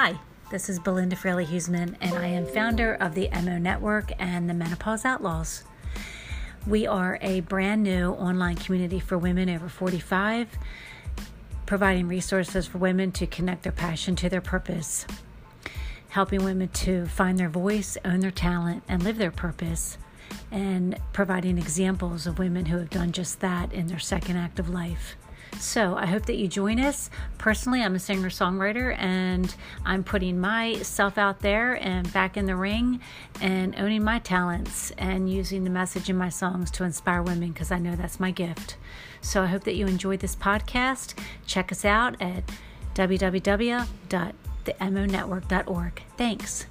Hi, this is Belinda Fraley Huseman, and I am founder of the MO Network and the Menopause Outlaws. We are a brand new online community for women over 45, providing resources for women to connect their passion to their purpose, helping women to find their voice, own their talent, and live their purpose, and providing examples of women who have done just that in their second act of life. So I hope that you join us. Personally, I'm a singer songwriter and I'm putting myself out there and back in the ring and owning my talents and using the message in my songs to inspire women because I know that's my gift. So I hope that you enjoyed this podcast. Check us out at www.themonetwork.org. Thanks.